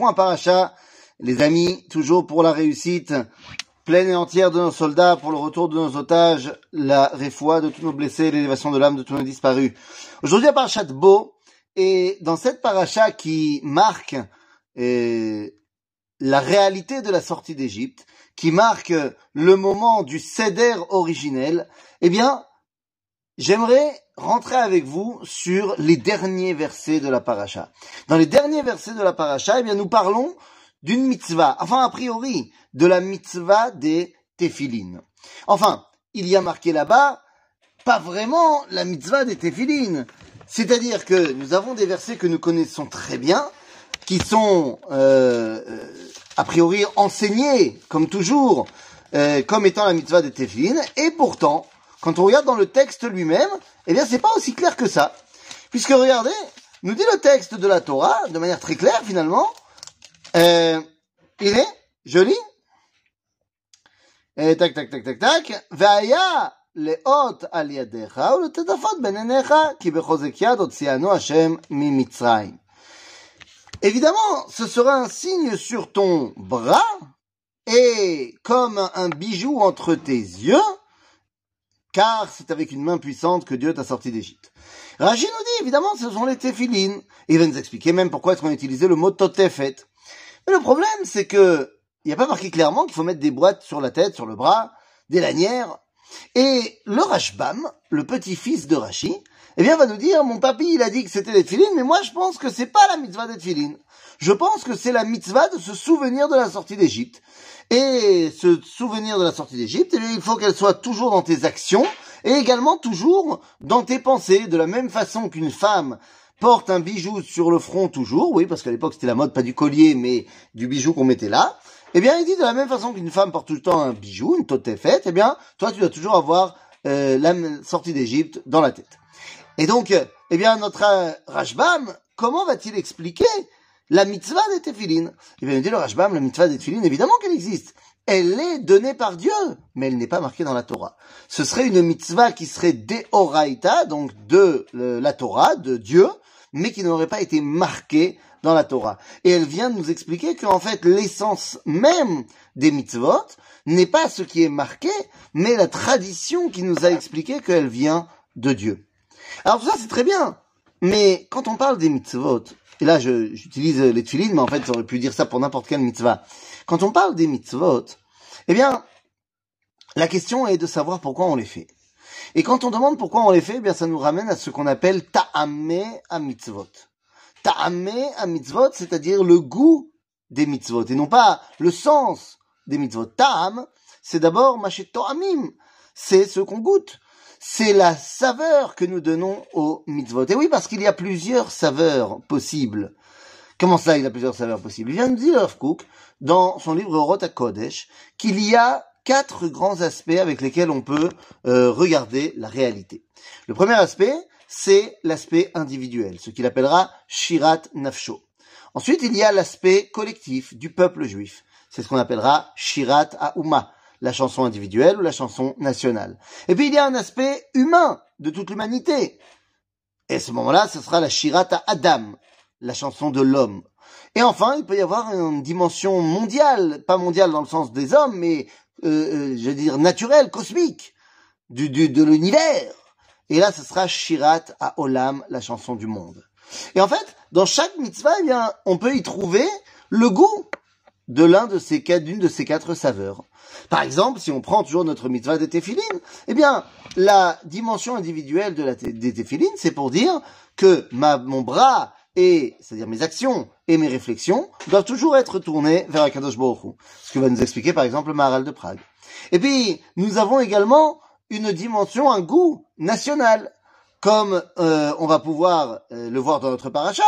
point paracha. Les amis, toujours pour la réussite pleine et entière de nos soldats, pour le retour de nos otages, la réfoua de tous nos blessés, l'élévation de l'âme de tous nos disparus. Aujourd'hui, à parachat Beau, et dans cette paracha qui marque euh, la réalité de la sortie d'Égypte, qui marque le moment du céder originel, eh bien, j'aimerais rentrer avec vous sur les derniers versets de la paracha. Dans les derniers versets de la paracha, eh bien, nous parlons d'une mitzvah, enfin, a priori, de la mitzvah des téphilines. Enfin, il y a marqué là-bas, pas vraiment la mitzvah des téphilines. C'est-à-dire que nous avons des versets que nous connaissons très bien, qui sont euh, a priori enseignés, comme toujours, euh, comme étant la mitzvah des téphilines, et pourtant, quand on regarde dans le texte lui-même, eh bien, c'est pas aussi clair que ça. Puisque regardez, nous dit le texte de la Torah, de manière très claire finalement, euh, il est joli. Et tac, tac, tac, tac, tac. Al yadecha ou le'tedafot ben enecha ki bechozek yad otzianu Hashem mi Mitzrayim. Évidemment, ce sera un signe sur ton bras et comme un bijou entre tes yeux, car c'est avec une main puissante que Dieu t'a sorti d'Égypte. Rachid nous dit, évidemment, ce sont les téphilines. il va nous expliquer même pourquoi est-ce qu'on a utilisé le mot totefet. Mais le problème, c'est que il n'y a pas marqué clairement qu'il faut mettre des boîtes sur la tête, sur le bras, des lanières. Et le Rashbam, le petit-fils de Rashi, eh bien, va nous dire, mon papy, il a dit que c'était des tefilines, mais moi, je pense que c'est pas la mitzvah des tefilines. Je pense que c'est la mitzvah de se souvenir de la sortie d'Égypte. Et se souvenir de la sortie d'Égypte, eh il faut qu'elle soit toujours dans tes actions et également toujours dans tes pensées, de la même façon qu'une femme porte un bijou sur le front toujours, oui, parce qu'à l'époque c'était la mode, pas du collier, mais du bijou qu'on mettait là. Eh bien, il dit de la même façon qu'une femme porte tout le temps un bijou, une tote faite, eh bien, toi, tu dois toujours avoir euh, la sortie d'Égypte dans la tête. Et donc, eh bien, notre euh, Rajbam, comment va-t-il expliquer la mitzvah des téphilines. Il va nous dire le Rashbam, la mitzvah des évidemment qu'elle existe. Elle est donnée par Dieu, mais elle n'est pas marquée dans la Torah. Ce serait une mitzvah qui serait deoraita, donc de la Torah, de Dieu, mais qui n'aurait pas été marquée dans la Torah. Et elle vient de nous expliquer qu'en fait, l'essence même des mitzvot n'est pas ce qui est marqué, mais la tradition qui nous a expliqué qu'elle vient de Dieu. Alors ça, c'est très bien. Mais quand on parle des mitzvot, et là j'utilise les tefilines, mais en fait j'aurais pu dire ça pour n'importe quelle mitzvah. Quand on parle des mitzvot, eh bien, la question est de savoir pourquoi on les fait. Et quand on demande pourquoi on les fait, eh bien ça nous ramène à ce qu'on appelle ta'ame à mitzvot. Ta'ame à mitzvot, c'est-à-dire le goût des mitzvot, et non pas le sens des mitzvot. Ta'am, c'est d'abord machet to'amim, c'est ce qu'on goûte c'est la saveur que nous donnons au mitzvot. Et oui, parce qu'il y a plusieurs saveurs possibles. Comment ça, il y a plusieurs saveurs possibles? Il vient de dire Cook, dans son livre Rota Kodesh, qu'il y a quatre grands aspects avec lesquels on peut euh, regarder la réalité. Le premier aspect, c'est l'aspect individuel, ce qu'il appellera Shirat Nafsho. Ensuite, il y a l'aspect collectif du peuple juif. C'est ce qu'on appellera Shirat Auma, la chanson individuelle ou la chanson nationale. Et puis il y a un aspect humain de toute l'humanité. Et à ce moment-là, ce sera la Shirata Adam, la chanson de l'homme. Et enfin, il peut y avoir une dimension mondiale, pas mondiale dans le sens des hommes, mais euh, euh je veux dire naturelle, cosmique, du, du de l'univers. Et là, ce sera Shirat à Olam, la chanson du monde. Et en fait, dans chaque mitzvah, eh bien, on peut y trouver le goût de l'un de ces quatre, d'une de ces quatre saveurs. Par exemple, si on prend toujours notre mitzvah des téphilines, eh bien, la dimension individuelle de la des c'est pour dire que ma, mon bras et, c'est-à-dire mes actions et mes réflexions doivent toujours être tournées vers Akadosh Baruch Ce que va nous expliquer, par exemple, le Maharal de Prague. Et puis, nous avons également une dimension, un goût national. Comme euh, on va pouvoir euh, le voir dans notre paracha,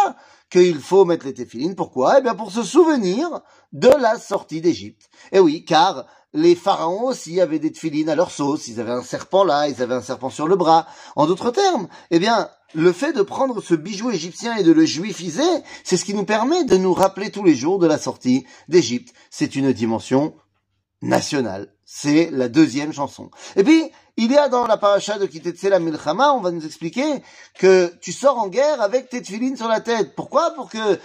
qu'il faut mettre les téphilines. Pourquoi? Eh bien pour se souvenir de la sortie d'Égypte. Et oui, car les pharaons aussi avaient des téphilines à leur sauce. Ils avaient un serpent là, ils avaient un serpent sur le bras. En d'autres termes, eh bien, le fait de prendre ce bijou égyptien et de le juifiser, c'est ce qui nous permet de nous rappeler tous les jours de la sortie d'Égypte. C'est une dimension nationale. C'est la deuxième chanson. Et puis, Il y a dans la paracha de Kitetse la Milchama, on va nous expliquer que tu sors en guerre avec tes tefilines sur la tête. Pourquoi? Pour que.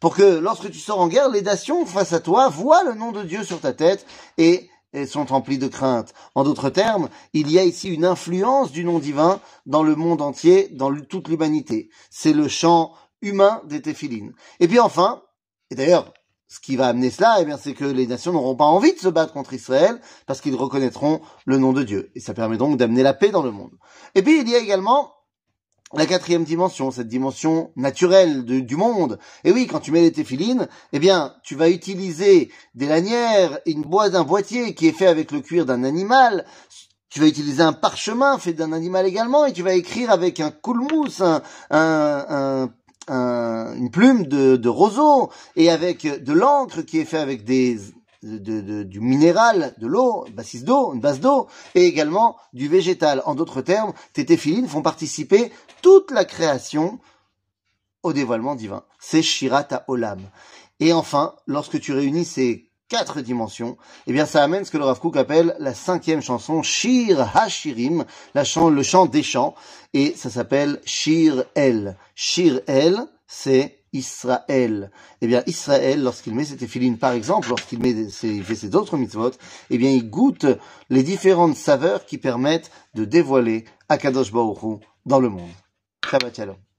Pour que lorsque tu sors en guerre, les nations face à toi voient le nom de Dieu sur ta tête et sont remplies de crainte. En d'autres termes, il y a ici une influence du nom divin dans le monde entier, dans toute l'humanité. C'est le chant humain des téphilines. Et puis enfin, et d'ailleurs, ce qui va amener cela, eh bien, c'est que les nations n'auront pas envie de se battre contre Israël parce qu'ils reconnaîtront le nom de Dieu. Et ça permet donc d'amener la paix dans le monde. Et puis, il y a également la quatrième dimension, cette dimension naturelle du monde. Et oui, quand tu mets les téphilines, eh bien, tu vas utiliser des lanières, une boîte, un boîtier qui est fait avec le cuir d'un animal. Tu vas utiliser un parchemin fait d'un animal également, et tu vas écrire avec un coulmousse, un, un, un une plume de, roseau et avec de l'encre qui est fait avec des de, du minéral, de l'eau, une bassisse d'eau, une base d'eau, et également du végétal. En d'autres termes, tes téphilines font participer toute la création au dévoilement divin. C'est Shirata Olam. Et enfin, lorsque tu réunis ces quatre dimensions, eh bien ça amène ce que le Rav Kook appelle la cinquième chanson, Shir HaShirim, la le chant des chants, et ça s'appelle Shir El. Shir El, c'est Israël. Eh bien, Israël, lorsqu'il met ses téphilines, par exemple, lorsqu'il met ses, fait ses autres mitzvot, eh bien, il goûte les différentes saveurs qui permettent de dévoiler Akadosh Baruch dans le monde. Shabbat Shalom.